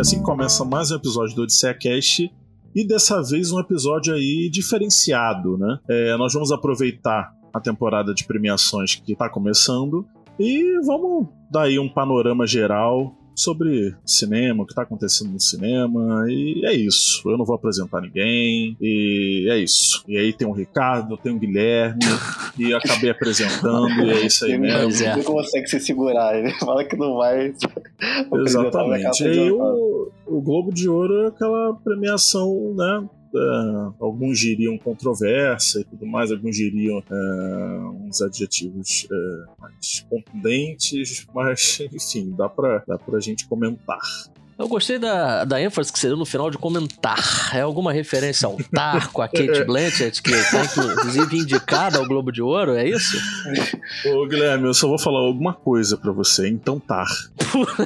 assim começa mais um episódio do Odisseia Cast e dessa vez um episódio aí diferenciado, né? É, nós vamos aproveitar a temporada de premiações que está começando e vamos dar aí um panorama geral sobre cinema, o que está acontecendo no cinema, e é isso. Eu não vou apresentar ninguém, e é isso. E aí tem o Ricardo, tem o Guilherme, e acabei apresentando, e é isso aí mesmo. Não consegue se segurar, ele fala que não vai. Exatamente. E aí o, o Globo de Ouro é aquela premiação, né? Uh, alguns diriam controversa e tudo mais, alguns diriam uh, uns adjetivos uh, mais contundentes, mas enfim, dá pra, dá pra gente comentar. Eu gostei da, da ênfase que você deu no final de comentar. É alguma referência ao Tar com a Kate Blanchett, que está inclusive indicada ao Globo de Ouro, é isso? Ô, Guilherme, eu só vou falar alguma coisa para você, então Tar.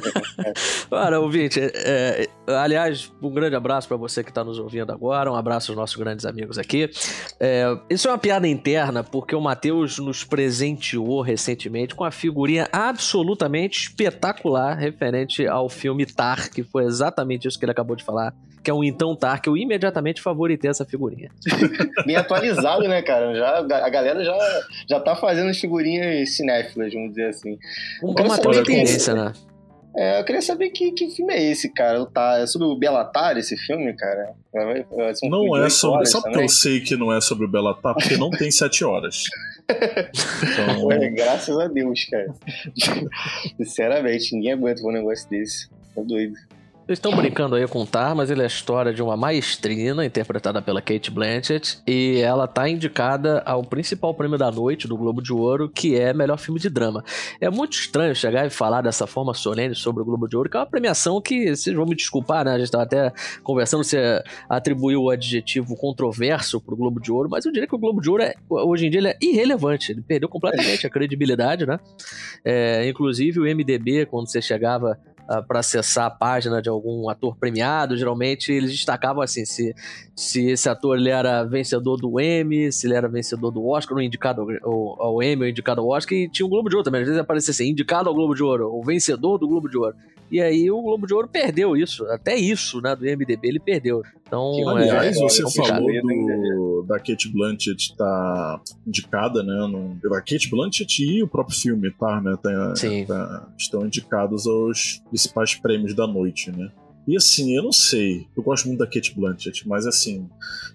Cara, ouvinte, é, é, aliás, um grande abraço para você que está nos ouvindo agora, um abraço aos nossos grandes amigos aqui. É, isso é uma piada interna, porque o Matheus nos presenteou recentemente com a figurinha absolutamente espetacular referente ao filme Tar, que foi exatamente isso que ele acabou de falar. Que é um então tar, que eu imediatamente favoritei essa figurinha. Bem atualizado, né, cara? Já, a galera já, já tá fazendo as figurinhas cinéfilas, vamos dizer assim. Uma tendência, né? É, eu queria saber que, que filme é esse, cara. Tá, é sobre o Belatar esse filme, cara? É, é um não é sobre. Só porque eu sei que não é sobre o Belatar, porque não tem sete horas. Então... É, graças a Deus, cara. Sinceramente, ninguém aguenta um negócio desse. Tá doido. Eles estão brincando aí com o Tar, mas ele é a história de uma maestrina interpretada pela Kate Blanchett e ela tá indicada ao principal prêmio da noite do Globo de Ouro, que é melhor filme de drama. É muito estranho chegar e falar dessa forma solene sobre o Globo de Ouro, que é uma premiação que, vocês vão me desculpar, né? A gente estava até conversando, você atribuiu o adjetivo controverso pro Globo de Ouro, mas eu diria que o Globo de Ouro, é, hoje em dia, ele é irrelevante. Ele perdeu completamente a credibilidade, né? É, inclusive o MDB, quando você chegava uh, ah, para acessar a página de algum ator premiado, geralmente eles destacavam assim, se, se esse ator ele era vencedor do Emmy, se ele era vencedor do Oscar, ou indicado ao, ao Emmy, ou indicado ao Oscar, e tinha o um Globo de Ouro também, às vezes aparecia assim, indicado ao Globo de Ouro, o vencedor do Globo de Ouro. E aí o Globo de Ouro perdeu isso, até isso, né, do MDB ele perdeu. Então, que, aliás, é, você é falou do, da Kate Blanchett estar tá indicada, né, no, a Kate Blanchett e o próprio filme, tá, né, tá, Sim. Tá, estão indicados aos principais prêmios da noite, né. E assim, eu não sei. Eu gosto muito da Kate Blanchett, mas assim,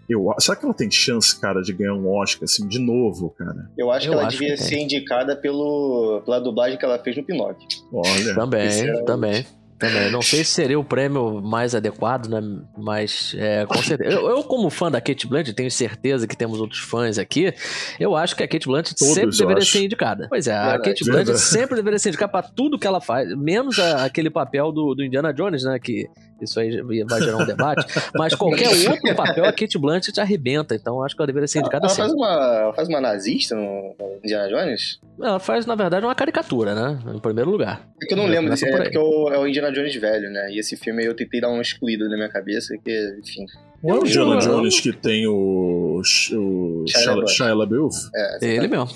eu, será que ela tem chance, cara, de ganhar um Oscar, assim, de novo, cara? Eu acho eu que ela acho devia que ser indicada pelo, pela dublagem que ela fez no Pinóquio. Olha. Também, também. Também. Não sei se seria o prêmio mais adequado, né? Mas, é, com certeza. Eu, eu, como fã da Kate Blanchett, tenho certeza que temos outros fãs aqui. Eu acho que a Kate Blanchett Todos, sempre deveria acho. ser indicada. Pois é, a Kate Blanchett sempre deveria ser indicada pra tudo que ela faz, menos a, aquele papel do, do Indiana Jones, né? Que isso aí vai gerar um debate. Mas qualquer outro papel, a Kate Blanchett arrebenta. Então acho que ela deveria ser indicada ela, ela faz uma Ela faz uma nazista no Indiana Jones? Ela faz, na verdade, uma caricatura, né? Em primeiro lugar. É que eu não lembro desse, é porque é o, é o Indiana Jones velho, né? E esse filme aí eu tentei dar uma excluída na minha cabeça, que, enfim. Não é o Indiana Jones que tem o, o Shia, LaBeouf? É, ele mesmo.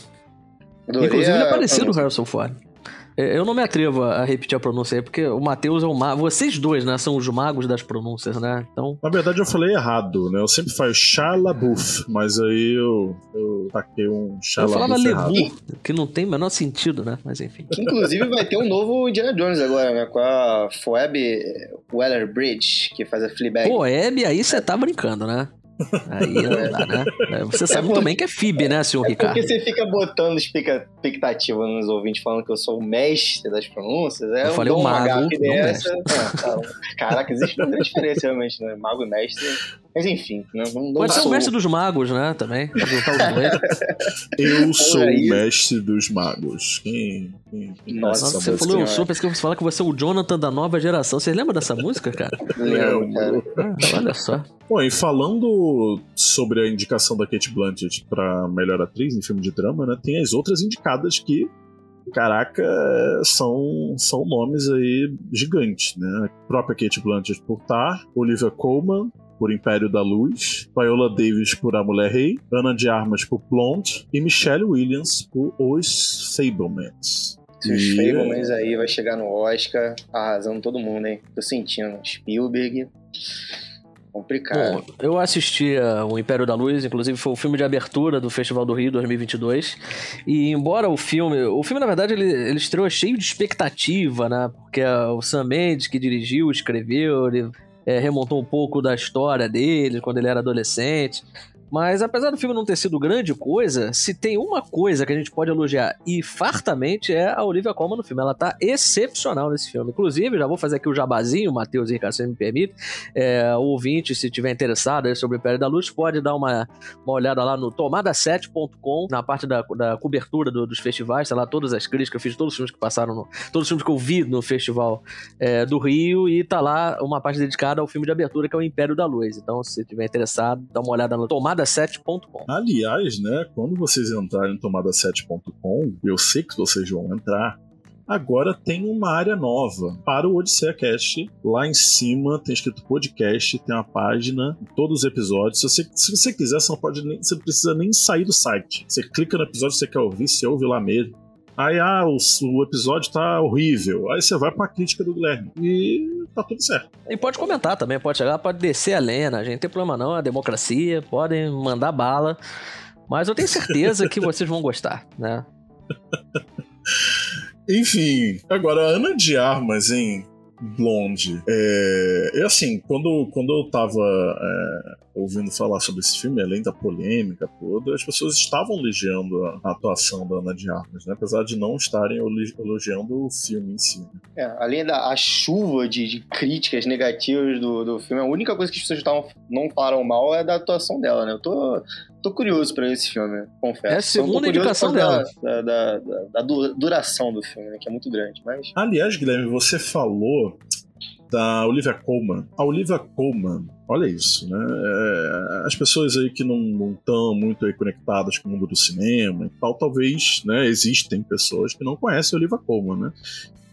Inclusive, ele é parecido com o Harrison Ford. É, eu não me atrevo a repetir a pronúncia aí, porque o Matheus é o mago. Vocês dois, né, são os magos das pronúncias, né? Então... Na verdade, eu falei errado, né? Eu sempre falo Xalabuf, mas aí eu, eu taquei um Xalabuf. Eu falava Levu, que não tem o menor sentido, né? Mas enfim. Que, inclusive vai ter um novo Indiana Jones agora, né? Com a Phoebe Waller-Bridge, que faz a Fleabag. Phoebe, aí você tá brincando, né? Aí não dá, né? Você sabe é também que é FIB, né, senhor é Ricardo? Porque você fica botando expectativa nos ouvintes falando que eu sou o mestre das pronúncias. É eu falei o mago, dessa. Ah, tá. Caraca, existe uma grande diferença realmente, né? Mago e mestre. Mas enfim, né? não, não Pode ser o mestre dos magos, né? Também. eu sou o mestre dos magos. Quem, quem, quem Nossa, você falou eu sou, parece que você fala que você é o Jonathan da nova geração. Você lembra dessa música, cara? Lembro, cara. Ah, olha só. Bom, e falando sobre a indicação da Kate Blanchett para melhor atriz em filme de drama, né? Tem as outras indicadas que caraca, são, são nomes aí gigantes, né? A própria Kate Blanchett por Tar, Olivia Colman por Império da Luz, Viola Davis por A Mulher Rei, Ana de Armas por Blonde e Michelle Williams por Os Fablemans. Os e... Fablemans aí vai chegar no Oscar, arrasando todo mundo, hein? Tô sentindo. Spielberg. Complicado. Bom, eu assisti o Império da Luz, inclusive foi o filme de abertura do Festival do Rio 2022. E embora o filme, o filme na verdade ele, ele estreou cheio de expectativa, né? Porque é o Sam Mendes que dirigiu, escreveu, ele é, remontou um pouco da história dele quando ele era adolescente. Mas apesar do filme não ter sido grande coisa, se tem uma coisa que a gente pode elogiar e fartamente é a Olivia Colman no filme. Ela tá excepcional nesse filme. Inclusive, já vou fazer aqui o jabazinho, Matheus e Ricardo, se me permite. É, o ouvinte, se tiver interessado sobre o Império da Luz, pode dar uma, uma olhada lá no tomada7.com, na parte da, da cobertura do, dos festivais, tá lá todas as críticas, eu fiz todos os filmes que passaram, no, todos os filmes que eu vi no Festival é, do Rio, e tá lá uma parte dedicada ao filme de abertura, que é o Império da Luz. Então, se tiver interessado, dá uma olhada no tomada tomada7.com. Aliás, né, quando vocês entrarem no tomada7.com, eu sei que vocês vão entrar, agora tem uma área nova para o Odisseia Cast. Lá em cima tem escrito podcast, tem uma página, todos os episódios. Se você, se você quiser, você não pode nem, você precisa nem sair do site. Você clica no episódio que você quer ouvir, você ouve lá mesmo. Aí, ah, o, o, episódio tá horrível. Aí você vai pra crítica do Guilherme. E tá tudo certo. E pode comentar também, pode chegar, pode descer a lena. A gente não tem problema não, é democracia, podem mandar bala. Mas eu tenho certeza que vocês vão gostar, né? Enfim, agora Ana de Armas, hein? Blonde. É, e assim, quando, quando eu tava é, ouvindo falar sobre esse filme, além da polêmica toda, as pessoas estavam elogiando a, atuação da Ana de Armas, né? apesar de não estarem elogiando o filme em si. Né? É, além da a chuva de, de, críticas negativas do, do filme, a única coisa que as pessoas tavam, não falaram mal é da atuação dela, né? Eu tô, tô curioso pra esse filme, confesso. É a segunda indicação dela. Da, da, da, da, duração do filme, né? que é muito grande. Mas... Aliás, Guilherme, você falou da Olivia Colman. A Olivia Colman, olha isso, né? É, as pessoas aí que não estão muito aí conectadas com o mundo do cinema e tal, talvez, né? Existem pessoas que não conhecem a Olivia Colman, né?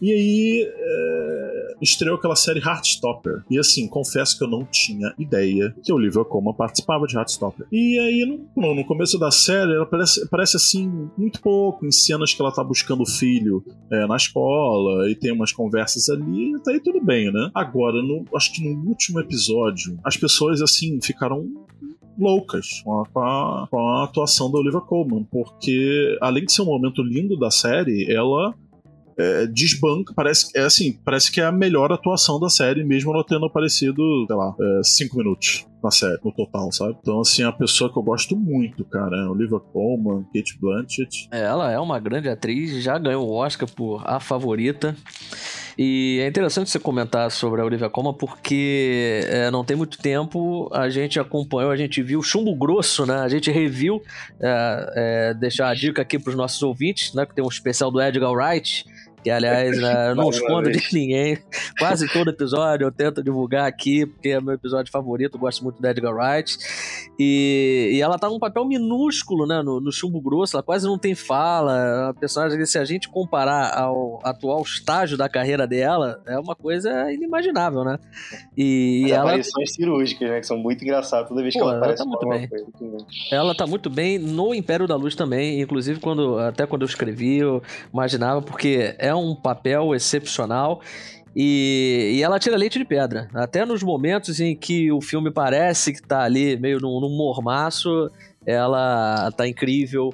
E aí é, estreou aquela série Heartstopper. E assim, confesso que eu não tinha ideia que Olivia Colman participava de Heartstopper. E aí, no, no começo da série, ela parece, parece assim, muito pouco, em cenas que ela tá buscando o filho é, na escola, e tem umas conversas ali, e tá aí tudo bem, né? Agora, no, acho que no último episódio, as pessoas, assim, ficaram loucas com a, com a, atuação da Olivia Colman, porque além de ser um momento lindo da série, ela é, desbanca, parece, é assim, parece que é a melhor atuação da série, mesmo ela tendo aparecido, sei lá, é, cinco minutos na série, no total, sabe? Então, assim, é a pessoa que eu gosto muito, cara, é Olivia Colman, Kate Blanchett. É, ela é uma grande atriz, já ganhou o Oscar por A Favorita. E é interessante você comentar sobre a Olivia Colman porque é, não tem muito tempo a gente acompanhou, a gente viu Chumbo Grosso, né? A gente reviu, é, é, deixar a dica aqui para os nossos ouvintes, né? Que tem um especial do Edgar Wright que aliás né, não escondo de ninguém. Quase todo episódio eu tento divulgar aqui, porque é meu episódio favorito, gosto muito da Edgar Wright. E, e ela tá num papel minúsculo, né, no, no Chumbo Grosso, ela quase não tem fala. A personagem que, se a gente comparar ao atual estágio da carreira dela, é uma coisa inimaginável, né? E As ela... aparições cirúrgicas, né, que são muito engraçadas toda vez Pô, que ela, ela aparece. Tá muito bem. Coisa, ela tá muito bem no Império da Luz também, inclusive quando até quando eu escrevi, eu imaginava, porque é um papel excepcional e, e, ela tira leite de pedra. Até nos momentos em que o filme parece que tá ali meio num, num mormaço, ela tá incrível.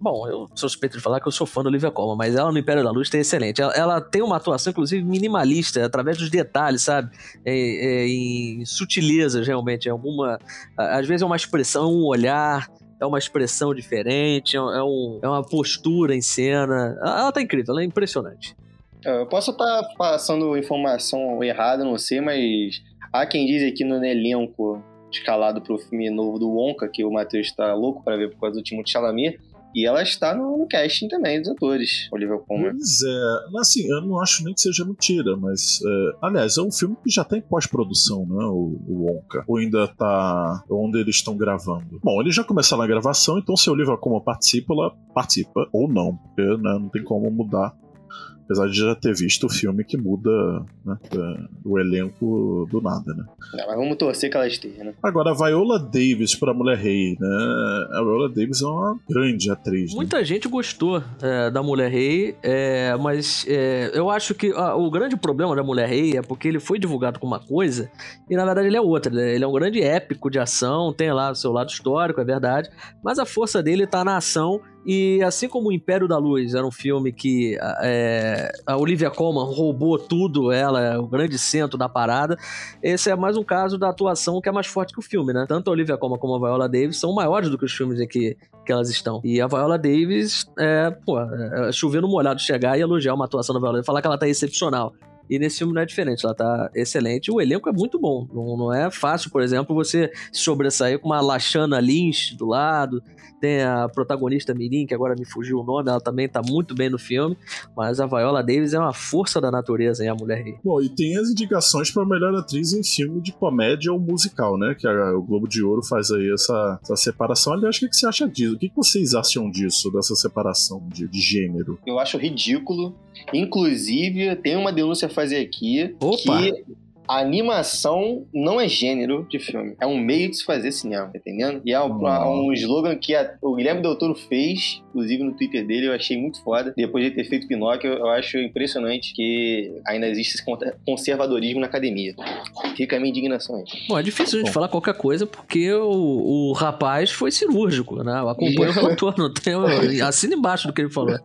Bom, eu sou suspeito de falar que eu sou fã do Olivia Colman, mas ela no Império da Luz tá excelente. Ela, ela tem uma atuação, inclusive, minimalista, através dos detalhes, sabe? É, é, em sutilezas, realmente. É alguma. Às vezes é uma expressão, um olhar é uma expressão diferente, é, um, é uma postura em cena. Ela tá incrível, ela é impressionante. É, eu posso estar tá passando informação errada, não sei, mas há quem diz aqui no elenco escalado pro filme novo do Wonka, que o Matheus está louco para ver por causa do Timothée Chalamet, e ela está no, casting também dos atores, Olivia Colman. Pois é, assim, eu não acho nem que seja mentira, mas. É, aliás, é um filme que já está em pós-produção, né? O, o Wonka. Ou ainda está. Onde eles estão gravando. Bom, eles já começaram a gravação, então se a Olivia Colman participa, ela participa. Ou não, porque né, não tem como mudar Apesar de já ter visto o filme que muda né, o elenco do nada, né? Não, mas vamos torcer que ela esteja, né? Agora, a Viola Davis pra Mulher Rei, né? A Viola Davis é uma grande atriz. Né? Muita gente gostou é, da Mulher Rei, é, mas é, eu acho que ah, o grande problema da Mulher Rei é porque ele foi divulgado com uma coisa e na verdade ele é outra. Né? Ele é um grande épico de ação, tem lá o seu lado histórico, é verdade, mas a força dele tá na ação e assim como o Império da Luz era um filme que é, a Olivia Colman roubou tudo, ela é o grande centro da parada, esse é mais um caso da atuação que é mais forte que o filme, né? Tanto a Olivia Colman como a Viola Davis são maiores do que os filmes em que, que elas estão. E a Viola Davis, é, pô, é, é chover no molhado chegar e elogiar uma atuação da Viola Davis, falar que ela tá excepcional. E nesse filme não é diferente, ela tá excelente. O elenco é muito bom. Não, não é fácil, por exemplo, você sobressair com uma Lashana Lynch do lado. Tem a protagonista Mirim, que agora me fugiu o nome, ela também tá muito bem no filme. Mas a Viola Davis é uma força da natureza, hein, a mulher rei. Bom, e tem as indicações para melhor atriz em filme de comédia ou musical, né? Que a, o Globo de Ouro faz aí essa, essa separação. Aliás, o que, que você acha disso? O que, que vocês acham disso, dessa separação de, de gênero? Eu acho ridículo. Inclusive, tem uma denúncia a fazer aqui Opa. que a animação não é gênero de filme. É um meio de se fazer cinema, tá entendendo? E é um, um slogan que a, o Guilherme Del Toro fez, inclusive no Twitter dele, eu achei muito foda. Depois de ter feito Pinóquio, eu acho impressionante que ainda existe esse conservadorismo na academia. Fica a minha indignação aí. Bom, é difícil a gente falar qualquer coisa porque o, o rapaz foi cirúrgico, né? Eu acompanho o relator, não tem... Assina embaixo do que ele falou.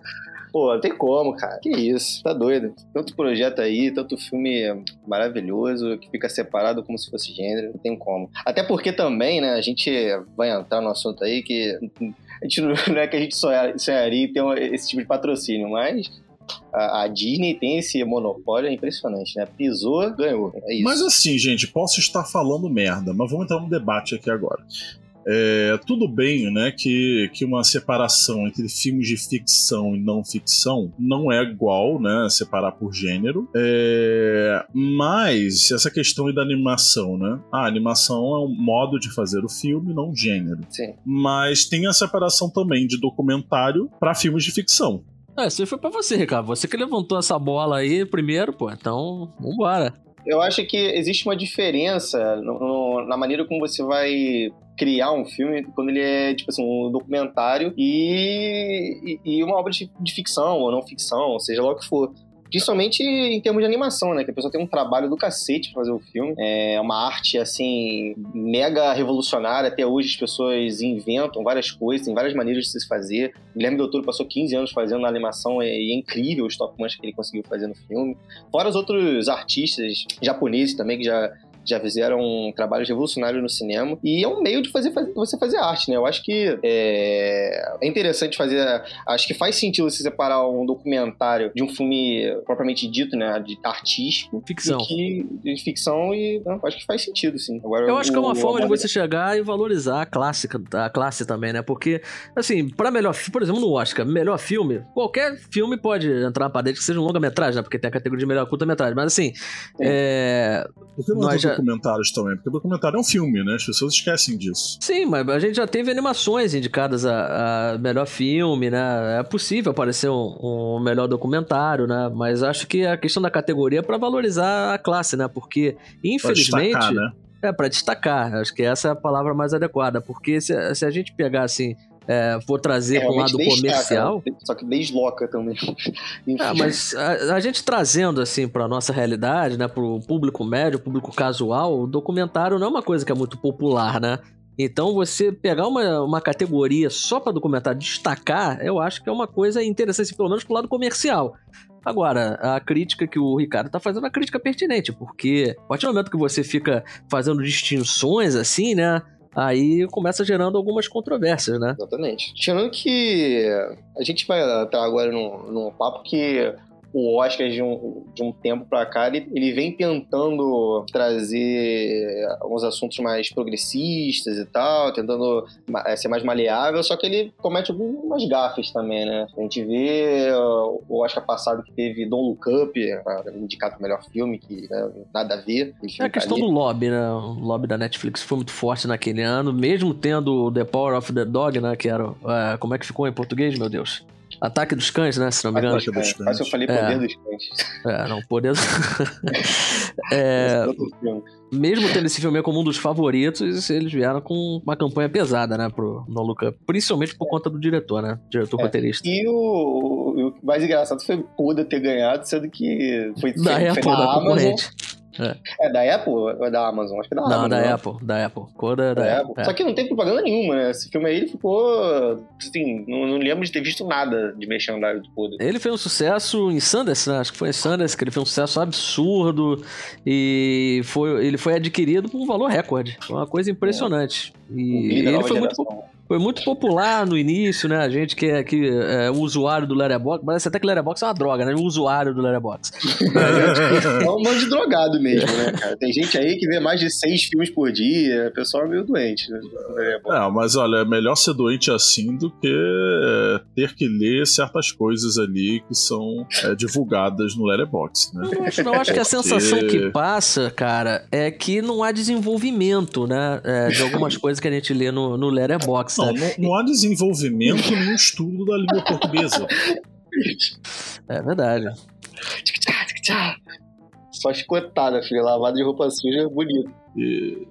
Pô, não tem como, cara. Que isso, tá doido. Tanto projeto aí, tanto filme maravilhoso, que fica separado como se fosse gênero, não tem como. Até porque também, né, a gente vai entrar no assunto aí que a gente não é que a gente sonharia ter esse tipo de patrocínio, mas a, Disney tem esse monopólio, é impressionante, né? Pisou, ganhou. É mas assim, gente, posso estar falando merda, mas vamos entrar no debate aqui agora. É, tudo bem né, que, que uma separação entre filmes de ficção e não ficção não é igual, né, separar por gênero, é, mas essa questão da animação, né? A animação é um modo de fazer o filme, não um gênero. Sim. Mas tem a separação também de documentário para filmes de ficção. É, isso foi para você, Ricardo. Você que levantou essa bola aí primeiro, pô. Então, vambora. Eu acho que existe uma diferença no, no, na maneira como você vai criar um filme quando ele é, tipo assim, um documentário e, e, e uma obra de, de, ficção ou não ficção, seja lá o que for. Principalmente em termos de animação, né? Que a pessoa tem um trabalho do cacete pra fazer o filme. É uma arte, assim, mega revolucionária. Até hoje as pessoas inventam várias coisas, tem várias maneiras de se fazer. O Guilherme Doutor passou 15 anos fazendo animação e é, é incrível os top que ele conseguiu fazer no filme. Fora os outros artistas japoneses também que já já fizeram um trabalho revolucionário no cinema e é um meio de fazer, fazer você fazer arte, né? Eu acho que é, é, interessante fazer, acho que faz sentido você separar um documentário de um filme propriamente dito, né, de artístico, ficção, que, de ficção e não, acho que faz sentido, sim. Agora, eu acho o, que é uma forma de você chegar e valorizar a clássica, a classe também, né? Porque assim, para melhor, por exemplo, no Oscar, melhor filme, qualquer filme pode entrar para dentro que seja um longa-metragem, né? Porque tem a categoria de melhor curta-metragem, mas assim, é. é nós já documentários também, porque documentário é um filme, né? As pessoas esquecem disso. Sim, mas a gente já teve animações indicadas a, a melhor filme, né? É possível aparecer um, um, melhor documentário, né? Mas acho que a questão da categoria é pra valorizar a classe, né? Porque, infelizmente. Pra destacar, né? É, pra destacar. Acho que essa é a palavra mais adequada. Porque se, se a gente pegar assim é, vou trazer é, para um lado comercial. Só que desloca também. ah, mas a, a, gente trazendo assim para nossa realidade, né, para o público médio, público casual, o documentário não é uma coisa que é muito popular, né? Então você pegar uma, uma categoria só para documentário destacar, eu acho que é uma coisa interessante, pelo menos pro lado comercial. Agora, a crítica que o Ricardo tá fazendo é uma crítica pertinente, porque a partir do momento que você fica fazendo distinções assim, né? Aí começa gerando algumas controvérsias, né? Exatamente. Tirando que a gente vai estar agora num, num papo que o Oscar de um, de um tempo para cá, ele, ele vem tentando trazer alguns assuntos mais progressistas e tal, tentando é, ser mais maleável, só que ele comete algumas gafes também, né? A gente vê o Oscar passado que teve Don't Look Up, indicado o melhor filme, que né, nada a ver. É a questão do lobby, né? O lobby da Netflix foi muito forte naquele ano, mesmo tendo The Power of the Dog, né? Que era. Uh, como é que ficou em português, meu Deus? Ataque dos Cães, né? Se não me engano. Ataque dos Cães. Mas eu falei É. Poder dos Cães. É, não, poder. é, Esse outro filme. mesmo tendo esse filme como um dos favoritos, eles vieram com uma campanha pesada, né, pro No Look Up. Principalmente por conta do diretor, né? Diretor É. roteirista. E o, o mais engraçado foi o Coda ter ganhado, sendo que foi, foi da da Amazon. concorrente. É da Apple ou é da Amazon? Acho que é da Não, Amazon. da né? Apple, da Apple. É da, Da Apple. Apple. Só que não tem propaganda nenhuma, né? Esse filme aí ele ficou. Assim, não, não lembro de ter visto nada de merchandising do Coda. Ele fez um sucesso em Sundance, né? Acho que foi em Sundance que ele fez um sucesso absurdo e foi, ele foi adquirido por um valor recorde. Foi uma coisa impressionante. O E da ele foi muito, geração. Foi muito popular no início, né? A gente que é, que é o usuário do Letterboxd, parece até que Letterboxd é uma droga, né? O usuário do Letterboxd. É um monte de drogado mesmo, né, cara? Tem gente aí que vê mais de seis filmes por dia. O pessoal é meio doente, né? É. É, mas olha, é melhor ser doente assim do que é, ter que ler certas coisas ali que são é, divulgadas no Letterboxd, né? Eu não acho, não. Eu acho que a Porque- sensação que passa, cara, é que não há desenvolvimento, né? é, de algumas coisas que a gente lê no, no Letterboxd. Não, não, não há desenvolvimento nem estudo da língua portuguesa. É verdade. Só escotada, filho. Lavada de roupa suja é bonito. E,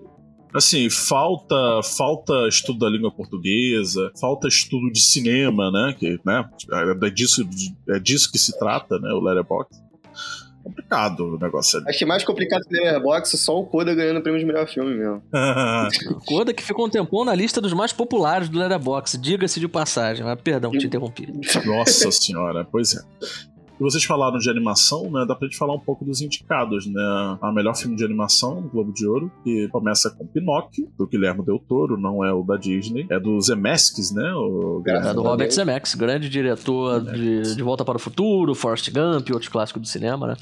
assim, falta falta estudo da língua portuguesa, falta estudo de cinema, né? Que, né é, disso, é disso que se trata, né? O Letterboxd. Complicado o negócio ali. Acho que mais complicado que o Letterboxd é só o Coda ganhando o prêmio de melhor filme mesmo. Coda que ficou um tempão na lista dos mais populares do Letterboxd, diga-se de passagem. Mas, perdão, te interrompi. Nossa senhora, pois é. E vocês falaram de animação, né? Dá pra gente falar um pouco dos indicados, né? A melhor filme de animação no Globo de Ouro, que começa com Pinóquio, do Guilherme Del Toro, não é o da Disney. É do Zemeckis, né? O É do Robert. Zemeckis, grande diretor de, de Volta para o Futuro, Forrest Gump, outros clássicos do cinema, né?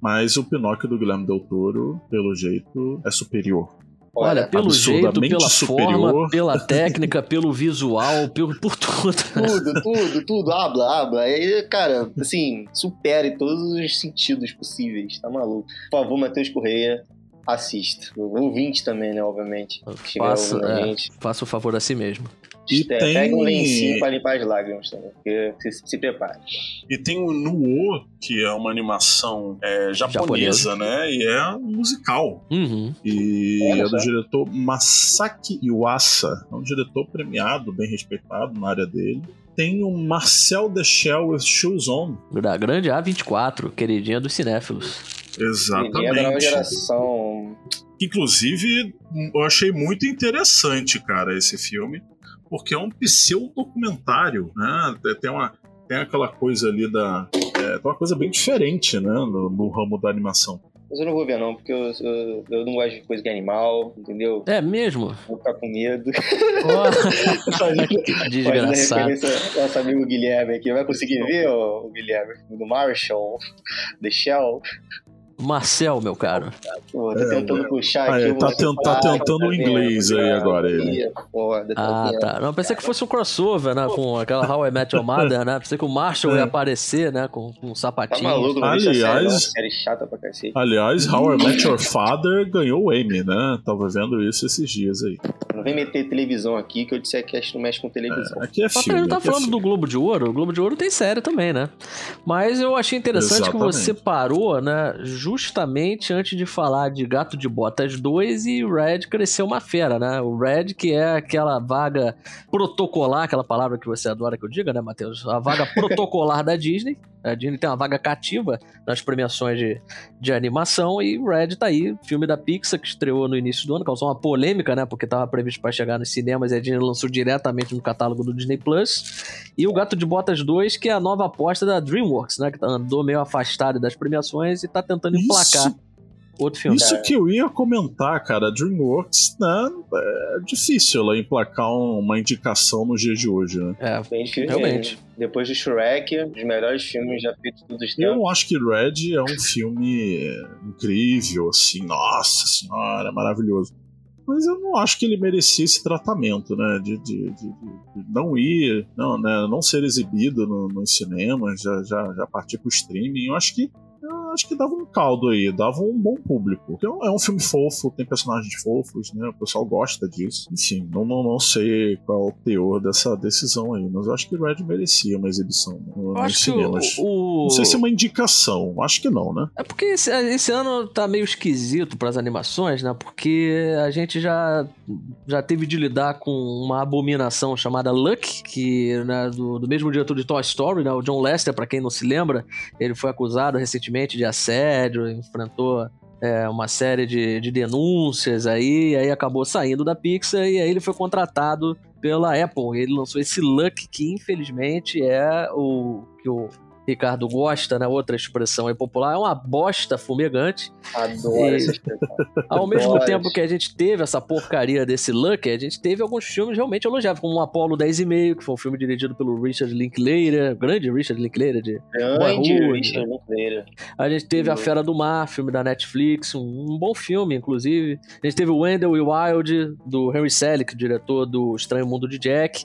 Mas o Pinóquio do Guilherme Del Toro, pelo jeito, é superior. Olha, pelo jeito, pela superior. forma, pela técnica, pelo visual, pelo, por tudo. Tudo, tudo, tudo, habla, habla. Aí, cara, assim, supera em todos os sentidos possíveis, tá maluco. Por favor, Matheus Correia, assista. O ouvinte também, né, obviamente. Faça, é, faça o favor a si mesmo. E É, tem- Pega um lencinho pra limpar as lágrimas também, porque se, se prepare. E tem o Nuo, que é uma animação é, japonesa, né? E é musical. Uhum. E Olha é do só. diretor Masaki Iwasa. É um diretor premiado, bem respeitado na área dele. Tem o Marcel Deschel with Shoes On. Da grande A24, queridinha dos cinéfilos. Ninguém é da nova Exatamente. geração. Inclusive, eu achei muito interessante, cara, esse filme, porque é um pseudo-documentário, né? Tem uma. Tem aquela coisa ali da. É, tem uma coisa bem diferente, né? No, no ramo da animação. Mas eu não vou ver, não, porque eu, eu, eu não gosto de coisa que é animal, entendeu? É mesmo? Vou ficar com medo. Fazendo desgraçado. nosso amigo Guilherme aqui. Vai conseguir ver, o Guilherme? Do Marshall, The Shell. Marcel, meu caro. Pô, tô É, tentando puxar Ah, aqui. é, tá tá tentando o vendo, inglês aí agora, ele. Tá Ah, vendo? tá. Não, pensei que fosse um crossover, né? Com aquela How I Met Your Mother, né? Pensei que o Marshall É. ia aparecer, né? Com, com um Tá sapatinho. maluco, série, não. Aliás- série chata pra cacete. Aliás, How I Met Your Father ganhou o Emmy, né? Tava vendo isso esses dias aí. Não vem meter televisão aqui, que eu disse que a gente não mexe com televisão. Aqui é filme. não tá aqui é falando do. Globo de Ouro. O Globo de Ouro tem série também, né? Mas eu achei interessante que Exatamente. você parou, né? Justamente antes de falar de Gato de Botas 2 e Red cresceu uma fera, né? O Red, que é aquela vaga protocolar, aquela palavra que você adora que eu diga, né, Matheus? A vaga protocolar da Disney. A Disney tem uma vaga cativa nas premiações de, de animação e Red tá aí, filme da Pixar que estreou no início do ano, causou uma polêmica, né? Porque tava previsto para chegar nos cinemas e a Disney lançou diretamente no catálogo do Disney Plus. E o Gato de Botas 2, que é a nova aposta da DreamWorks, né? Que andou meio afastado das premiações e tá tentando emplacar Isso, outro filme. isso que eu ia comentar, cara. DreamWorks, né? É difícil ela emplacar uma indicação nos dias de hoje, né? É, Bem difícil realmente. mesmo. Depois do Shrek, os melhores filmes já feitos todos os tempos. Eu acho que Red é um filme incrível, assim, nossa senhora, maravilhoso. Mas eu não acho que ele merecia esse tratamento, né? De, de, de- de- de não ir, não, né? não ser exibido no- nos cinemas, já, já, já partir pro streaming. Eu acho que acho que dava um caldo aí, dava um bom público. É um, é um filme fofo, tem personagens fofos, né? O pessoal gosta disso. Enfim, não, não, não sei qual é o teor dessa decisão aí, mas eu acho que Red merecia uma exibição né, nos acho cinemas. que o, o... Não sei se é uma indicação, acho que não, né? É porque esse, esse ano tá meio esquisito para as animações, né? Porque a gente já, já teve de lidar com uma abominação chamada Luck, que né, do, do mesmo diretor de Toy Story, né? O John Lester, para quem não se lembra, ele foi acusado recentemente de assédio, enfrentou é, uma série de, de denúncias aí, aí acabou saindo da Pixar e aí ele foi contratado pela Apple. Ele lançou esse Luck que infelizmente é o que o Ricardo gosta, né? Outra expressão aí popular, é uma bosta fumegante. Adoro E- essa expressão. Ao mesmo Adoro. tempo que a gente teve essa porcaria desse Luck, a gente teve alguns filmes realmente elogiáveis, como o Apollo 10 e meio, que foi um filme dirigido pelo Richard Linklater, grande Richard Linklater de Grande. Richard Linklater. a gente teve A Sim. Fera do Mar, filme da Netflix, um, um bom filme, inclusive. A gente teve o Wendell e Wild, do Henry Selick, diretor do Estranho Mundo de Jack.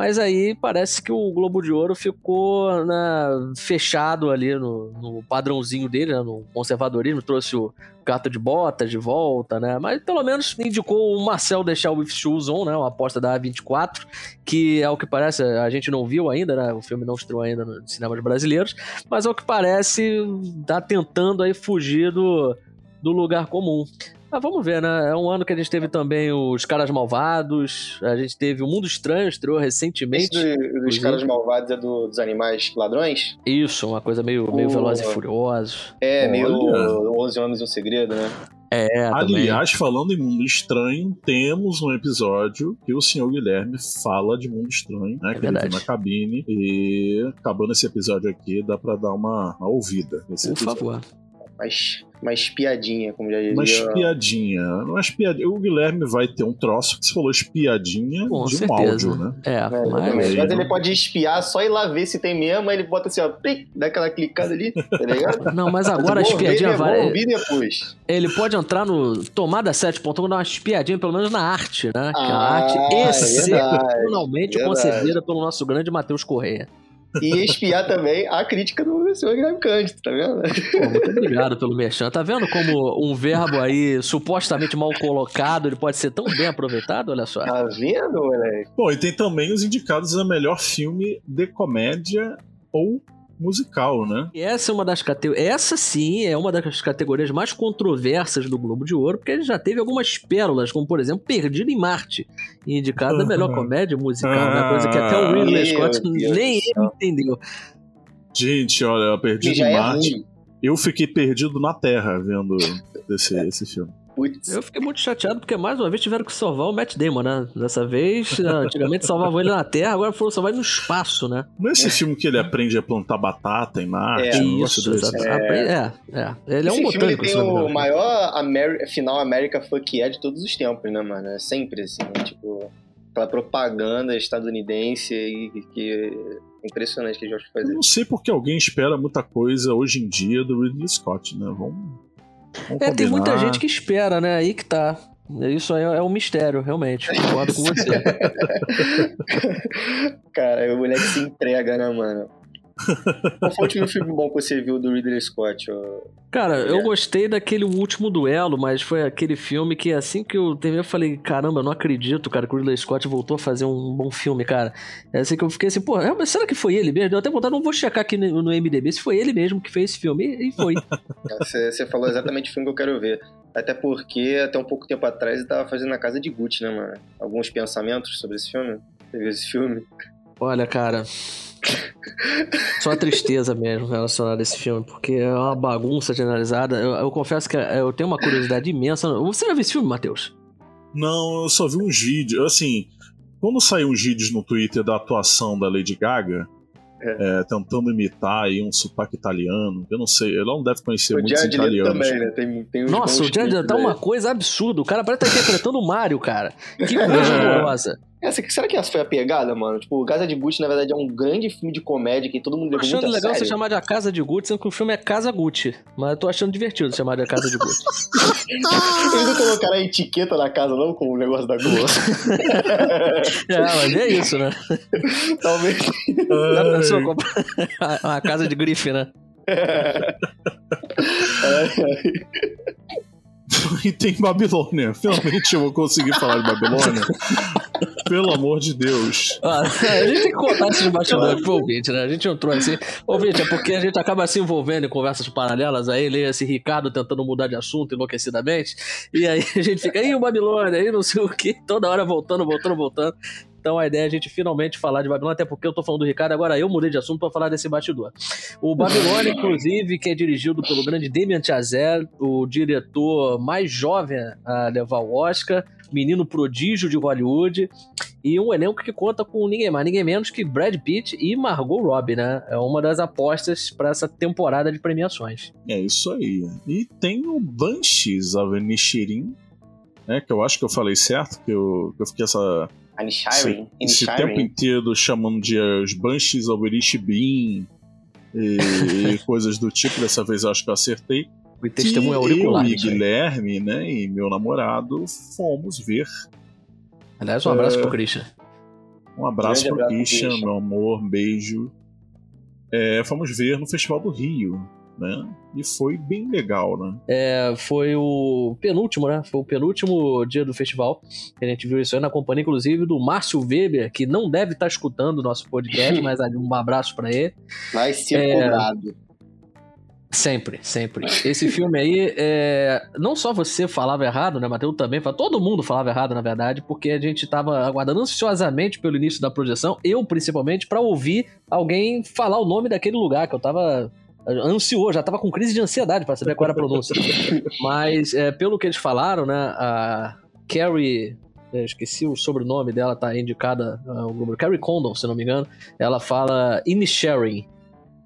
Mas aí parece que o Globo de Ouro ficou né, fechado ali no, no padrãozinho dele, né, no conservadorismo, trouxe o Gato de Bota de volta, né? Mas pelo menos indicou o Marcel deixar o With Shoes On, né? Uma aposta da A24, que é o que parece, a gente não viu ainda, né? O filme não estreou ainda nos cinemas brasileiros, mas ao que parece tá tentando aí fugir do, do lugar comum. Mas vamos ver, né? É um ano que a gente teve também os Caras Malvados, a gente teve o Mundo Estranho, estreou Esse recentemente. do- dos caras malvados é do- dos animais ladrões? Isso, uma coisa meio, meio Oh. Velozes e Furiosos. É, meio Olha. 11 Homens e um Segredo, né? É, também. Aliás, falando em Mundo Estranho, temos um episódio que o senhor Guilherme fala de Mundo Estranho, né? É que ele verdade. viu na cabine. E acabando esse episódio aqui, dá pra dar uma, uma ouvida nesse Por episódio. favor. Mas uma espiadinha, como já dizia. Uma espiadinha. Uma espiadinha. O Guilherme vai ter um troço que você falou espiadinha Com de um certeza. áudio, né? É, É, mas. Mas ele pode espiar, só ir lá ver se tem mesmo, aí ele bota assim, ó, dá aquela clicada ali, tá ligado? Não, mas agora a espiadinha vai. depois. Ele pode entrar no tomada7.com e dar uma espiadinha, pelo menos na arte, né? que é a Ah, arte é excepcionalmente verdade. concebida pelo nosso grande Matheus Correia. E espiar também a crítica do senhor Guilherme Cândido, tá vendo? Pô, muito obrigado pelo merchan. Tá vendo como um verbo aí supostamente mal colocado ele pode ser tão bem aproveitado? Olha só. Tá vendo, moleque? Bom, e tem também os indicados a melhor filme de comédia ou musical, né? E essa é uma das categorias. Essa sim é uma das categorias mais controversas do Globo de Ouro, porque ele já teve algumas pérolas, como por exemplo, Perdido em Marte, indicada a melhor comédia musical, né? Coisa que até o Ridley Meu Scott Deus nem céu. entendeu. Gente, olha, Perdido em é Marte. ruim. Eu fiquei perdido na Terra vendo esse, esse filme. Putz. Eu fiquei muito chateado porque mais uma vez tiveram que salvar o Matt Damon, né? Dessa vez, antigamente salvavam ele na Terra, agora foram salvar ele no espaço, né? Não é esse filme que ele aprende a plantar batata em Marte? É. um Isso, exato. É, é. Ele é um Esse filme ele botânico, tem não me o maior Ameri- final America Fuck é de todos os tempos, né, mano? É sempre assim, né? tipo, aquela propaganda estadunidense e que é impressionante que eles gostam de Eu fazer. não sei porque alguém espera muita coisa hoje em dia do Ridley Scott, né? Vamos. Vamos É, tem muita gente que espera, né? Aí que tá. Isso aí é um mistério, realmente. Concordo com você. Cara, o moleque se entrega, né, mano? Qual foi o último filme bom que você viu do Ridley Scott? Cara, eu É. gostei daquele último duelo, mas foi aquele filme que assim que eu terminei, eu falei, caramba, eu não acredito, cara, que o Ridley Scott voltou a fazer um bom filme, cara. É assim que eu fiquei assim, pô, é, mas será que foi ele mesmo? Deu até vontade, não vou checar aqui no, no MDB se foi ele mesmo que fez esse filme. E, e foi. Você, você falou exatamente o filme que eu quero ver. Até porque, até um pouco tempo atrás, ele tava fazendo a Casa de Gucci, né, mano? Alguns pensamentos sobre esse filme? Você viu esse filme? Olha, cara. Só tristeza mesmo relacionada a esse filme, porque é uma bagunça generalizada. Eu, eu confesso que eu tenho uma curiosidade imensa. Você já viu esse filme, Matheus? Não, eu só vi uns vídeos. Assim, quando saiu uns vídeos no Twitter da atuação da Lady Gaga, é, tentando imitar aí um sotaque italiano, eu não sei, ela não deve conhecer o muitos Jared italianos. também, né? Tem, tem uns Nossa, o Jared tá uma coisa absurda. O cara parece estar interpretando o Mario, cara. Que coisa horrorosa. Essa, será que essa foi a pegada, mano? Tipo, Casa de Gucci, na verdade, é um grande filme de comédia que todo mundo Tô levou achando muito a legal você sério. chamar de A Casa de Gucci, sendo que o filme é Casa Gucci. Mas eu tô achando divertido chamar de A Casa de Gucci. Eles não colocaram a etiqueta na casa, não, com o negócio da Gucci. é, mas é isso, né? Talvez. Já pensou comprar a casa de grife, né? e tem Babilônia. Finalmente eu vou conseguir falar de Babilônia. Pelo amor de Deus. Ah, a gente tem que contar esses bastidores pro ouvinte, né? A gente entrou assim. Ouvinte, é porque a gente acaba se envolvendo em conversas paralelas aí, lê esse Ricardo tentando mudar de assunto enlouquecidamente. E aí a gente fica, aí o Babilônia, aí não sei o que, toda hora voltando, voltando, voltando. Então a ideia é a gente finalmente falar de Babilônia, até porque eu tô falando do Ricardo, agora eu mudei de assunto para falar desse bastidor. O Babilônia, inclusive, que é dirigido pelo grande Damien Chazelle, o diretor mais jovem a levar o Oscar, menino prodígio de Hollywood, e um elenco que conta com ninguém mais, ninguém menos que Brad Pitt e Margot Robbie, né? É uma das apostas para essa temporada de premiações. É isso aí. E tem o Banshees, a Nishirin, né? Que eu acho que eu falei certo, que eu, que eu fiquei essa Anishirin. Esse, esse tempo inteiro chamando de os Banshees of Bean e, e coisas do tipo. Dessa vez eu acho que eu acertei. O testemunho auricular. Eu e Guilherme, né, e meu namorado fomos ver. Aliás, um abraço uh, pro Christian. Um abraço pro Christian, meu amor, um beijo. É, fomos ver no Festival do Rio né? E foi bem legal, né? É, foi o penúltimo, né? Foi o penúltimo dia do festival. A gente viu isso aí na companhia, inclusive, do Márcio Weber, que não deve estar escutando o nosso podcast, mas um abraço para ele. Vai ser é... cobrado. Sempre, sempre. Esse filme aí, é... não só você falava errado, né, Matheus? Também, todo mundo falava errado, na verdade, porque a gente tava aguardando ansiosamente pelo início da projeção, eu principalmente, para ouvir alguém falar o nome daquele lugar, que eu tava ansioso, já tava com crise de ansiedade para saber qual era a pronúncia. Mas, é, pelo que eles falaram, né, a Carrie eu esqueci o sobrenome dela, tá indicada o número. Carrie Condon, se não me engano. Ela fala Inisharing.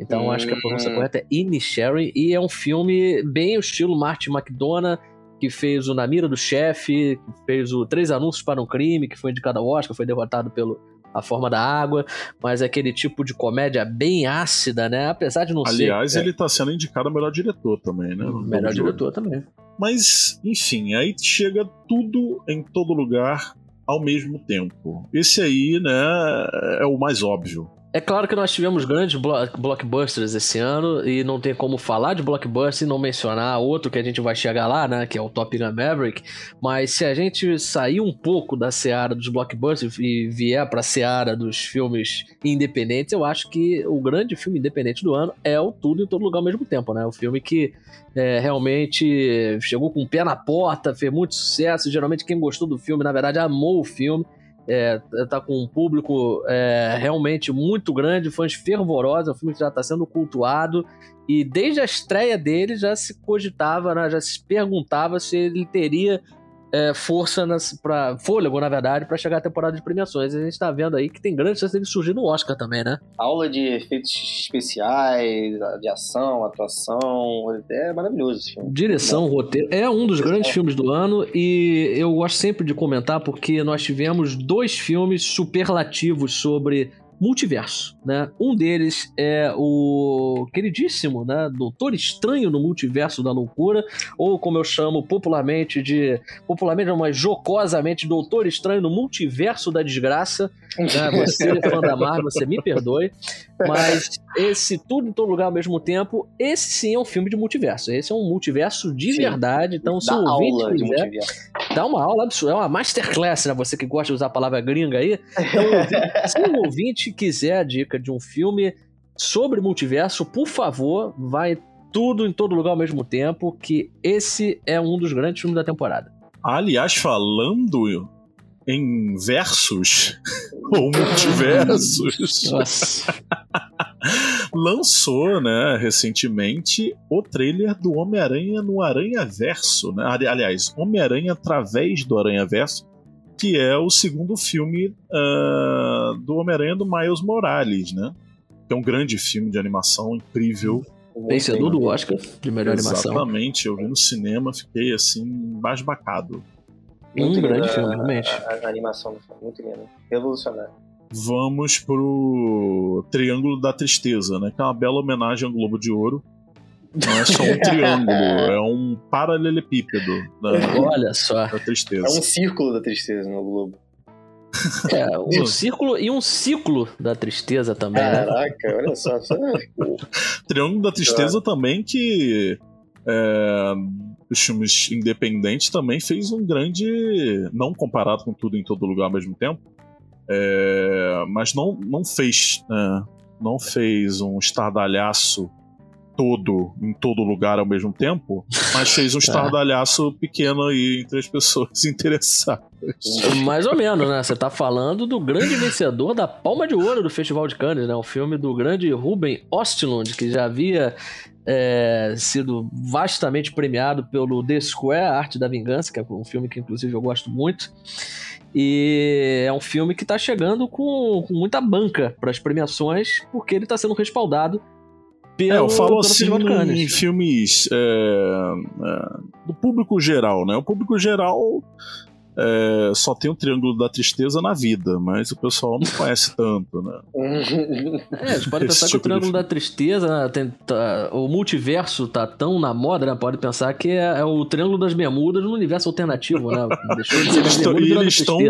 Então acho que a pronúncia hum. correta é Inisharing. E é um filme bem o estilo Martin McDonough, que fez o Na Mira do Chefe, fez o Três Anúncios para um Crime, que foi indicado ao Oscar, foi derrotado pelo a forma da água, mas é aquele tipo de comédia bem ácida, né? Apesar de não Aliás, ser. Aliás, ele tá sendo indicado a melhor diretor também, né? Melhor diretor também. Mas, enfim, aí chega tudo em todo lugar ao mesmo tempo. Esse aí, né, é o mais óbvio. É claro que nós tivemos grandes blockbusters esse ano e não tem como falar de blockbuster e não mencionar outro que a gente vai chegar lá, né, que é o Top Gun Maverick, mas se a gente sair um pouco da seara dos blockbusters e vier para a seara dos filmes independentes, eu acho que o grande filme independente do ano é o Tudo em Todo Lugar ao mesmo tempo, né? O filme que é, realmente chegou com o pé na porta, fez muito sucesso, geralmente quem gostou do filme, na verdade, amou o filme é, tá com um público é, realmente muito grande, fãs fervorosos, é um filme que já está sendo cultuado. E desde a estreia dele já se cogitava, né, já se perguntava se ele teria é, força, para fôlego, na verdade, para chegar à temporada de premiações. A gente está vendo aí que tem grande chance de surgir no Oscar também, né? Aula de efeitos especiais, de ação, atuação, é maravilhoso esse filme. Direção, roteiro, é um dos grandes é. filmes do ano e eu gosto sempre de comentar porque nós tivemos dois filmes superlativos sobre multiverso, né? Um deles é o queridíssimo, né, Doutor Estranho no Multiverso da Loucura, ou como eu chamo popularmente de popularmente, mas jocosamente Doutor Estranho no Multiverso da Desgraça, né? Você fã da Marvel, você me perdoe, mas esse tudo em todo lugar ao mesmo tempo, esse sim é um filme de multiverso. Esse é um multiverso de sim. verdade, então se o ouvinte quiser, dá uma aula absurda, é uma masterclass, né? Você que gosta de usar a palavra gringa aí. Então, se o ouvinte quiser a dica de um filme sobre multiverso, por favor, vai tudo em todo lugar ao mesmo tempo, que esse é um dos grandes filmes da temporada. Aliás, falando em versos ou multiversos. Nossa. lançou, né, recentemente o trailer do Homem-Aranha no Aranha Verso, né? Aliás, Homem-Aranha através do Aranha Verso, que é o segundo filme uh, do Homem-Aranha do Miles Morales, né? Que é um grande filme de animação incrível. Vencedor do Oscar de melhor Exatamente, animação. Exatamente, eu vi no cinema, fiquei assim, basbacado. Muito um grande filme, realmente. A, a, animação do filme, muito linda. Revolucionário. Vamos pro Triângulo da Tristeza, né? Que é uma bela homenagem ao Globo de Ouro. Não é só um triângulo, é um paralelepípedo da, Olha só. da tristeza. É um círculo da tristeza no Globo. É, um círculo e um ciclo da tristeza também. Né? Caraca, né? olha só. Triângulo da Tristeza também que é, os filmes independentes também fez um grande. Não comparado com tudo em todo lugar ao mesmo tempo, é, mas não, não fez. É, não fez um estardalhaço todo em todo lugar ao mesmo tempo, mas fez um é. estardalhaço pequeno aí entre as pessoas interessadas. Mais ou menos, né? Você tá falando do grande vencedor da Palma de Ouro do Festival de Cannes, né? O filme do grande Ruben Ostlund, que já havia é, sido vastamente premiado pelo The Square, a Arte da Vingança, que é um filme que inclusive eu gosto muito. E é um filme que está chegando com, com, muita banca para as premiações, porque ele está sendo respaldado pelo, é, eu falo assim em filmes é, é, do público geral, né? O público geral é, só tem o Triângulo da Tristeza na vida, mas o pessoal não conhece tanto, né? É, a gente pode pensar tipo que o Triângulo da Tristeza, né, tem, tá, o multiverso tá tão na moda, né? Pode pensar que é, é, o Triângulo das Bermudas no universo alternativo, né? Deixou de ser eles estão, eles, estão,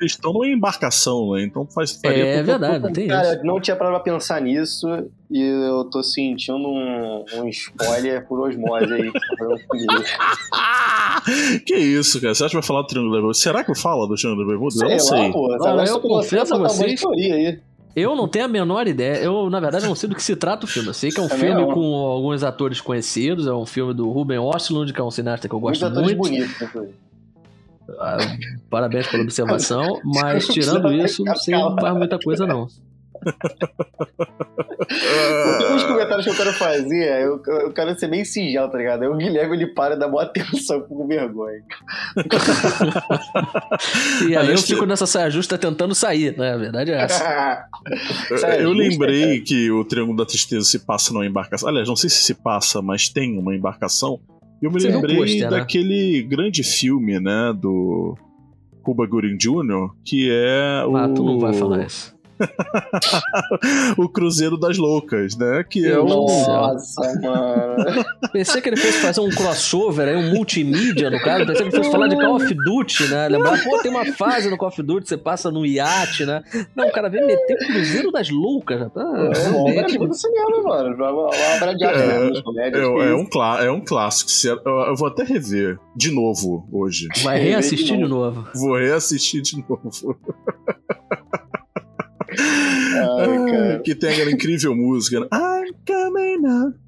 eles estão numa embarcação, né? Então faz faria É verdade, tem Cara, isso. não tinha pra pensar nisso e eu tô sentindo um, um spoiler por osmose aí. que isso, cara? Você acha que vai falar do Triângulo da Bermuda? Será que eu falo do Triângulo da Bermuda? Sei eu não sei. Lá, pô, Olha, eu confesso a vocês... Eu não tenho a menor ideia. Eu, na verdade, não sei do que se trata o filme. Eu sei que é um é filme mesmo. com alguns atores conhecidos. É um filme do Ruben Ostlund, que é um cineasta que eu gosto Muitos muito. Bonitos, ah, parabéns pela observação, mas tirando isso, não sei mais muita coisa não. Os comentários que eu quero fazer, eu, eu quero ser bem singelo, tá ligado? Aí o Guilherme ele para e dá boa atenção com vergonha. e aí eu fico nessa saia justa tentando sair, né? A verdade é essa. eu lembrei que o Triângulo da Tristeza se passa numa embarcação. Aliás, não sei se se passa, mas tem uma embarcação. Eu me lembrei poster, né? daquele né? grande filme, né? Do Cuba Gooding Jr., que é o. Ah, tu não vai falar isso. o Cruzeiro das Loucas, né? Que é o. Nossa, mano. Pensei que ele fosse fazer um crossover aí, um multimídia, no caso. Pensei que ele fosse falar de Call of Duty, né? Lembrar, pô, tem uma fase no Call of Duty, você passa no iate, né? Não, o cara veio meter o Cruzeiro das Loucas. Tá, é, realmente. É, cinema, mano. Uma obra de arte, é, né? É, é, um é um clássico. Eu vou até rever de novo hoje. Vai reassistir de novo. Vou reassistir de novo. Ai, que tem aquela incrível música. Né? I'm coming up.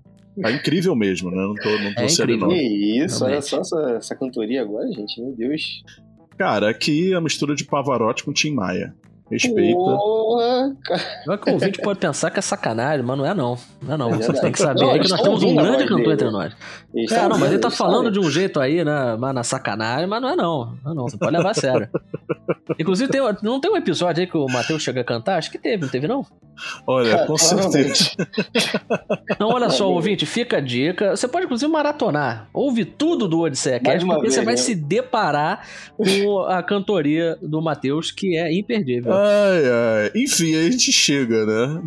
É incrível mesmo, né? Não tô, não tô é sendo não. Que isso, olha só essa, essa cantoria agora, gente. Meu Deus. Cara, aqui é a mistura de Pavarotti com Tim Maia. Respeita. Porra, cara. que o ouvinte pode pensar que é sacanagem, mas não é não. Não é não. É Você tem que saber aí que nós temos um grande cantor entre nós. Cara, não, mas ele tá falando de um jeito aí, né? Mas na sacanagem, mas não é não. Não é não. Você pode levar a sério. Inclusive, tem, não tem um episódio aí que o Matheus chega a cantar? Acho que teve, não teve não? Olha, com certeza. Então, olha só, ouvinte, fica a dica. Você pode, inclusive, maratonar. Ouve tudo do Odisseia Cast, porque vez, você vai né? se deparar com a cantoria do Matheus, que é imperdível. Ai, ai. Enfim, a gente chega, né?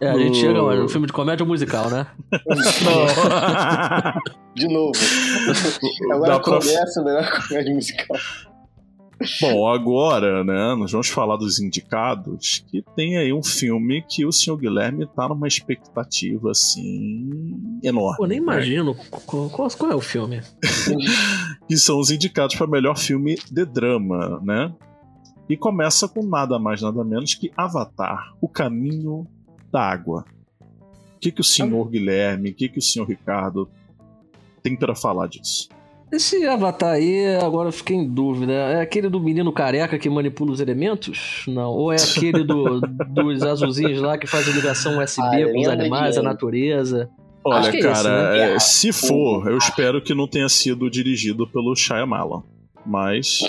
É, a gente chega, mano, no filme de comédia musical, né? Não. de novo. Agora começa pra... a comédia musical. Bom, agora, né, nós vamos falar dos indicados, que tem aí um filme que o senhor Guilherme tá numa expectativa, assim, enorme. Eu nem né? imagino qual, qual, qual, é o filme. que são os indicados para melhor filme de drama, né? E começa com nada mais, nada menos que Avatar, O Caminho da Água. O que, que o senhor Guilherme, o que, que o senhor Ricardo tem para falar disso? Esse Avatar aí, agora eu fiquei em dúvida. É aquele do menino careca que manipula os elementos? Não. Ou é aquele do, dos azulzinhos lá que faz a ligação USB ah, com os animais, a natureza? Olha, é cara, esse, né? é, se for, eu espero que não tenha sido dirigido pelo Shyamalan. Mas.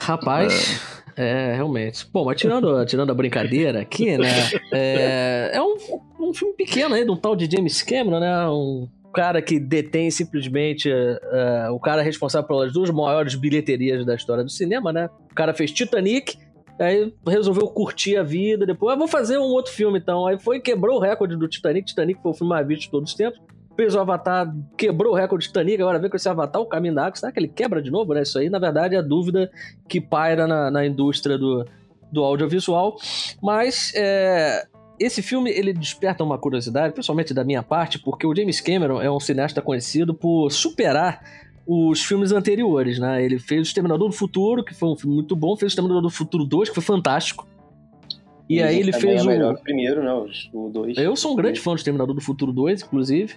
Rapaz. É... é realmente. Bom, mas tirando, tirando a brincadeira aqui, né? É, é um, um filme pequeno aí, de um tal de James Cameron, né? Um cara que detém simplesmente uh, o cara responsável pelas duas maiores bilheterias da história do cinema, né? O cara fez Titanic, aí resolveu curtir a vida, depois, ah, vou fazer um outro filme então. Aí foi quebrou o recorde do Titanic, Titanic foi o filme mais visto de todos os tempos. Fez o Avatar, quebrou o recorde do Titanic, agora vem com esse Avatar, o caminho da água. Será que ele quebra de novo, né? Isso aí, na verdade, é a dúvida que paira na, na indústria do, do audiovisual. Mas, é, esse filme ele desperta uma curiosidade, principalmente da minha parte, porque o James Cameron é um cineasta conhecido por superar os filmes anteriores, né? Ele fez O Exterminador do Futuro, que foi um filme muito bom, fez O Exterminador do Futuro 2, que foi fantástico. E, e aí ele fez é o. melhor o primeiro, né? O 2. Eu sou um grande fã do Exterminador do Futuro 2, inclusive.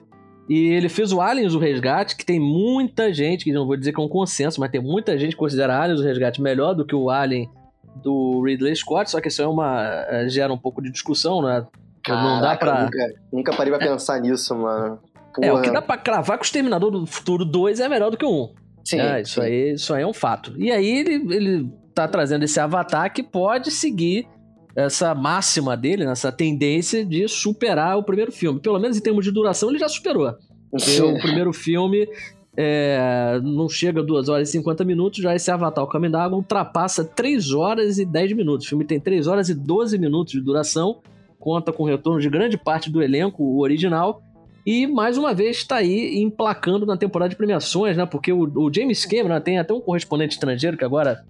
E ele fez o Aliens, o Resgate, que tem muita gente, que não vou dizer que é um consenso, mas tem muita gente que considera Aliens, o Resgate melhor do que o Alien do Ridley Scott, só que isso é uma. Eh, gera um pouco de discussão, né? Caraca, não dá pra. Nunca, nunca parei pra pensar nisso, mano. Porra. É, o que dá pra cravar que o Exterminador do Futuro 2 é melhor do que o 1. Sim, é, isso, sim. Aí, isso aí é um fato. E aí ele, ele tá trazendo esse avatar que pode seguir essa máxima dele, essa tendência de superar o primeiro filme. Pelo menos em termos de duração, ele já superou. Porque o primeiro filme é, não chega a 2 horas e 50 minutos, já esse Avatar, o Caminho da Água, ultrapassa 3 horas e 10 minutos. O filme tem 3 horas e 12 minutos de duração, conta com o retorno de grande parte do elenco, original, e mais uma vez está aí emplacando na temporada de premiações, né? Porque o, o James Cameron tem até um correspondente estrangeiro que agora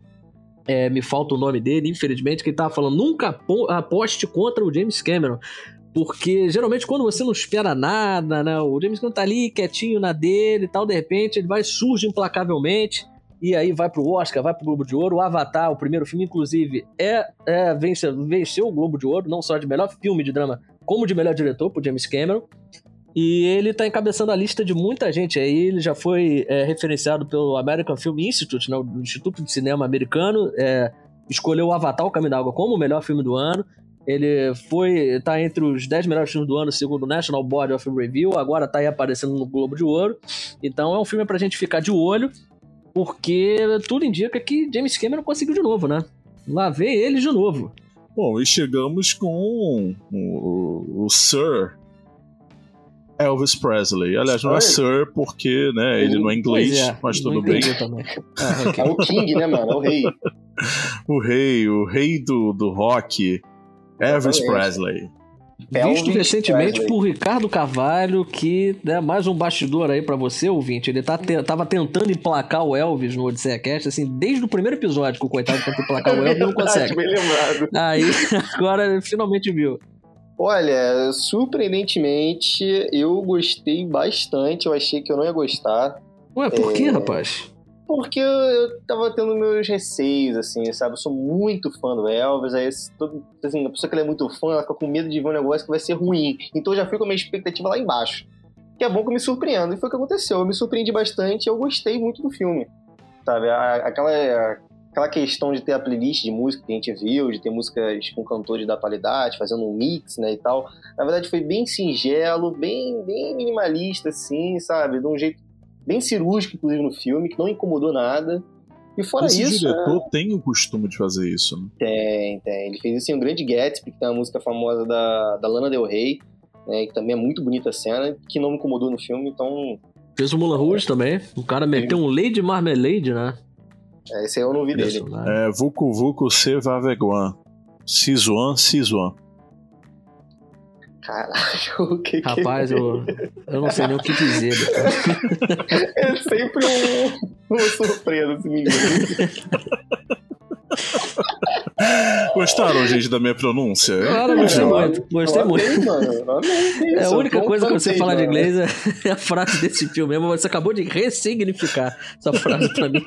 é, me falta o nome dele, infelizmente, que ele tava falando, nunca aposte contra o James Cameron. Porque geralmente quando você não espera nada, né? O James Cameron tá ali quietinho na dele e tal, de repente ele vai surge implacavelmente e aí vai pro Oscar, vai pro Globo de Ouro. O Avatar, o primeiro filme, inclusive, é, é vence, venceu o Globo de Ouro, não só de melhor filme de drama, como de melhor diretor pro James Cameron. E ele tá encabeçando a lista de muita gente aí. Ele já foi é, referenciado pelo American Film Institute, né, o Instituto de Cinema Americano. É, escolheu o Avatar, o Caminho da Água, como o melhor filme do ano. Ele foi. tá entre os 10 melhores filmes do ano, segundo o National Board of Review. Agora tá aí aparecendo no Globo de Ouro. Então é um filme pra gente ficar de olho, porque tudo indica que James Cameron conseguiu de novo, né? Lá vem ele de novo. Bom, e chegamos com o, o, o Sir Elvis Presley. Aliás, não é Sir porque né, ele não é inglês, é, mas tudo bem. Também. Ah, okay. É o King, né, mano? É o rei. o rei, o rei do, do rock. Elvis Presley. Visto recentemente Presley. por Ricardo Carvalho, que é né, mais um bastidor aí para você, ouvinte. Ele tá te, tava tentando emplacar o Elvis no Odisseia Cast, assim, desde o primeiro episódio que o coitado tenta emplacar o Elvis e não consegue. Bem lembrado. Aí, agora finalmente viu. Olha, surpreendentemente, eu gostei bastante. Eu achei que eu não ia gostar. Ué, por é... que, rapaz? Porque eu tava tendo meus receios, assim, sabe? Eu sou muito fã do Elvis, aí todo, assim, a pessoa que é muito fã, ela fica com medo de ver um negócio que vai ser ruim. Então eu já fui com a minha expectativa lá embaixo. Que é bom que eu me surpreendo. E foi o que aconteceu. Eu me surpreendi bastante eu gostei muito do filme. Sabe? Aquela, aquela questão de ter a playlist de música que a gente viu, de ter músicas com cantores da atualidade, fazendo um mix, né, e tal. Na verdade foi bem singelo, bem, bem minimalista, assim, sabe? De um jeito bem cirúrgico, inclusive, no filme, que não incomodou nada. E fora Esse isso. O diretor é... tem o costume de fazer isso, né? Tem, tem. Ele fez isso em um grande Gatsby, que tem uma música famosa da, da Lana Del Rey, né, que também é muito bonita a cena, que não me incomodou no filme, então. Fez o Mulan Rouge também. O cara meteu um Lady Marmalade, né? É, esse aí eu não vi dele. É, Vucu Vucu Se Vaveguan. Sizuan, Sizuan. Caralho, o que que Rapaz, é? eu, eu não sei nem o que dizer. é sempre um, um surpresa esse menino. Gostaram, gente, da minha pronúncia? Claro, gostei muito. Gostei muito. Mano, é a única coisa que você fala de inglês é a frase desse filme mesmo. Você acabou de ressignificar essa frase pra mim.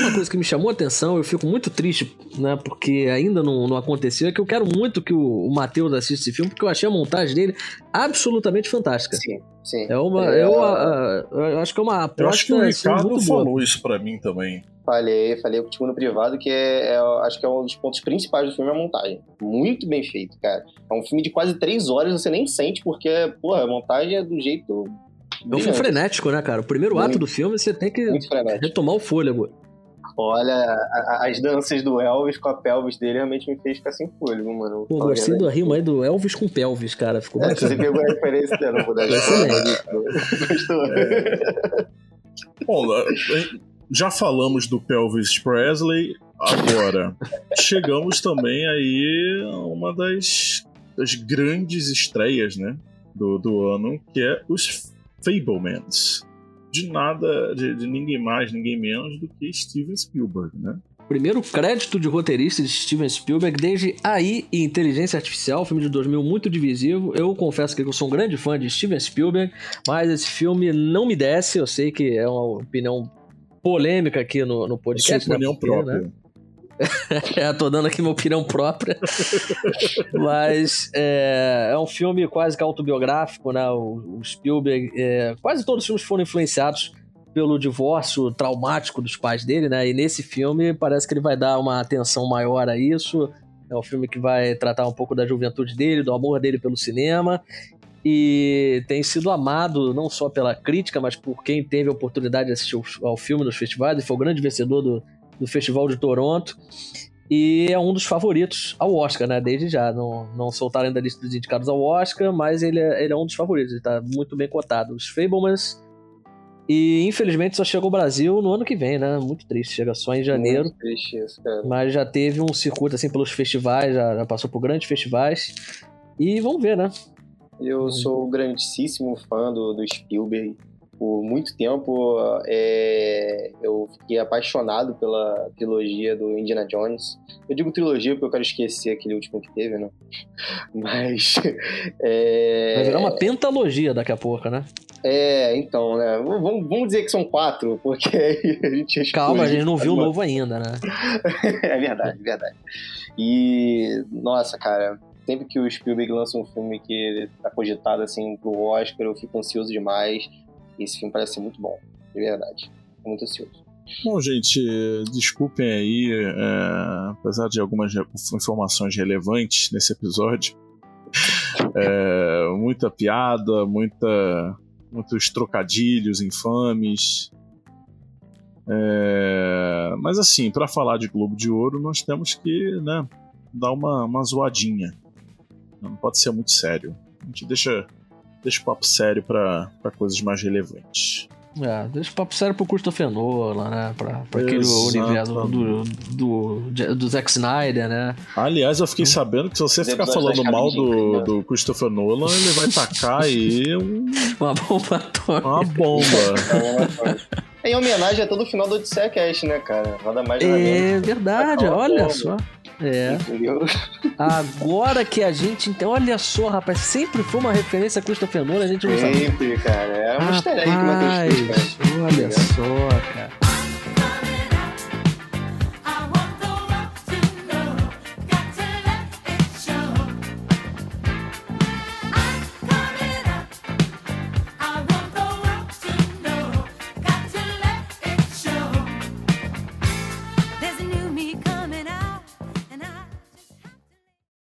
Uma coisa que me chamou a atenção, eu fico muito triste, né? Porque ainda não, não aconteceu, é que eu quero muito que o, o Matheus assista esse filme, porque eu achei a montagem dele absolutamente fantástica. Sim, sim. É uma. É... Eu, eu, acho que é uma aposta. Eu acho que o Ricardo assim, falou boa. isso pra mim também. Falei, falei contigo no privado que é, é, acho que é um dos pontos principais do filme é a montagem. Muito bem feito, cara. É um filme de quase três horas, você nem sente, porque, porra, a montagem é do jeito é um filme frenético, né, cara? O primeiro muito, ato do filme você tem que retomar o fôlego. Olha, a, a, as danças do Elvis com a pelvis dele realmente me fez ficar sem fôlego, mano. Pô, gostei do rima aí do Elvis com pelvis, cara. Ficou é, Você pegou a referência, não vou dar Gostou. É... Bom, já falamos do Pelvis Presley, agora chegamos também aí a uma das, das grandes estreias, né, do, do ano, que é os Fablemans. de nada, de, de ninguém mais, ninguém menos do que Steven Spielberg, né? Primeiro crédito de roteirista de Steven Spielberg, desde aí e Inteligência Artificial, filme de 2000 muito divisivo. Eu confesso que eu sou um grande fã de Steven Spielberg, mas esse filme não me desce. Eu sei que é uma opinião polêmica aqui no, no podcast. Sua opinião né? Própria. É, tô dando aqui minha opinião própria. Mas é, é, um filme quase que autobiográfico, né? O, o Spielberg. É, quase todos os filmes foram influenciados pelo divórcio traumático dos pais dele, né? E nesse filme parece que ele vai dar uma atenção maior a isso. É um filme que vai tratar um pouco da juventude dele, do amor dele pelo cinema. E tem sido amado não só pela crítica, mas por quem teve a oportunidade de assistir ao filme nos festivais. E foi o grande vencedor do, do Festival de Toronto. E é um dos favoritos ao Oscar, né? Desde já. Não, não soltaram ainda a lista dos indicados ao Oscar, mas ele é, ele é um dos favoritos. Ele tá muito bem cotado. Os Fablemans. E infelizmente só chega ao Brasil no ano que vem, né? Muito triste. Chega só em janeiro. Muito triste isso, cara. Mas já teve um circuito assim pelos festivais, já, já passou por grandes festivais. E vamos ver, né? Eu sou grandíssimo fã do, do Spielberg por muito tempo é, eu fiquei apaixonado pela trilogia do Indiana Jones. Eu digo trilogia porque eu quero esquecer aquele último que teve, né? Mas. É, Vai virar uma pentalogia daqui a pouco, né? É, então, né? Vamos, vamos dizer que são quatro, porque aí a gente. Calma, a gente não viu o novo ainda, né? é verdade, é verdade. E, nossa, cara, sempre que o Spielberg lança um filme que tá cogitado assim pro Oscar, eu fico ansioso demais. Esse filme parece ser muito bom, de verdade. Tô muito ansioso. Bom, gente, desculpem aí, é, apesar de algumas informações relevantes nesse episódio. É, muita piada, muita, muitos trocadilhos infames. É, mas assim, para falar de Globo de Ouro, nós temos que né, dar uma, uma zoadinha. Não pode ser muito sério. A gente deixa deixa o papo sério para coisas mais relevantes. É, deixa o papo sério pro Christopher Nolan, né? Pra, pra aquele universo do, do, do, Zack Snyder, né? Aliás, eu fiquei hum. sabendo que se você ficar falando mal do, do Christopher Nolan, ele vai tacar aí um... uma bomba atômica. Uma bomba. em homenagem a todo o final do Odisseia Cast, né, cara? Nada mais nada É verdade, olha bomba. só. É. Entendeu? Agora que a gente. Olha só, rapaz, sempre foi uma referência a Christopher Nolan, a gente não sabe. Sempre, cara. É um easter egg que Matheus Olha só, cara.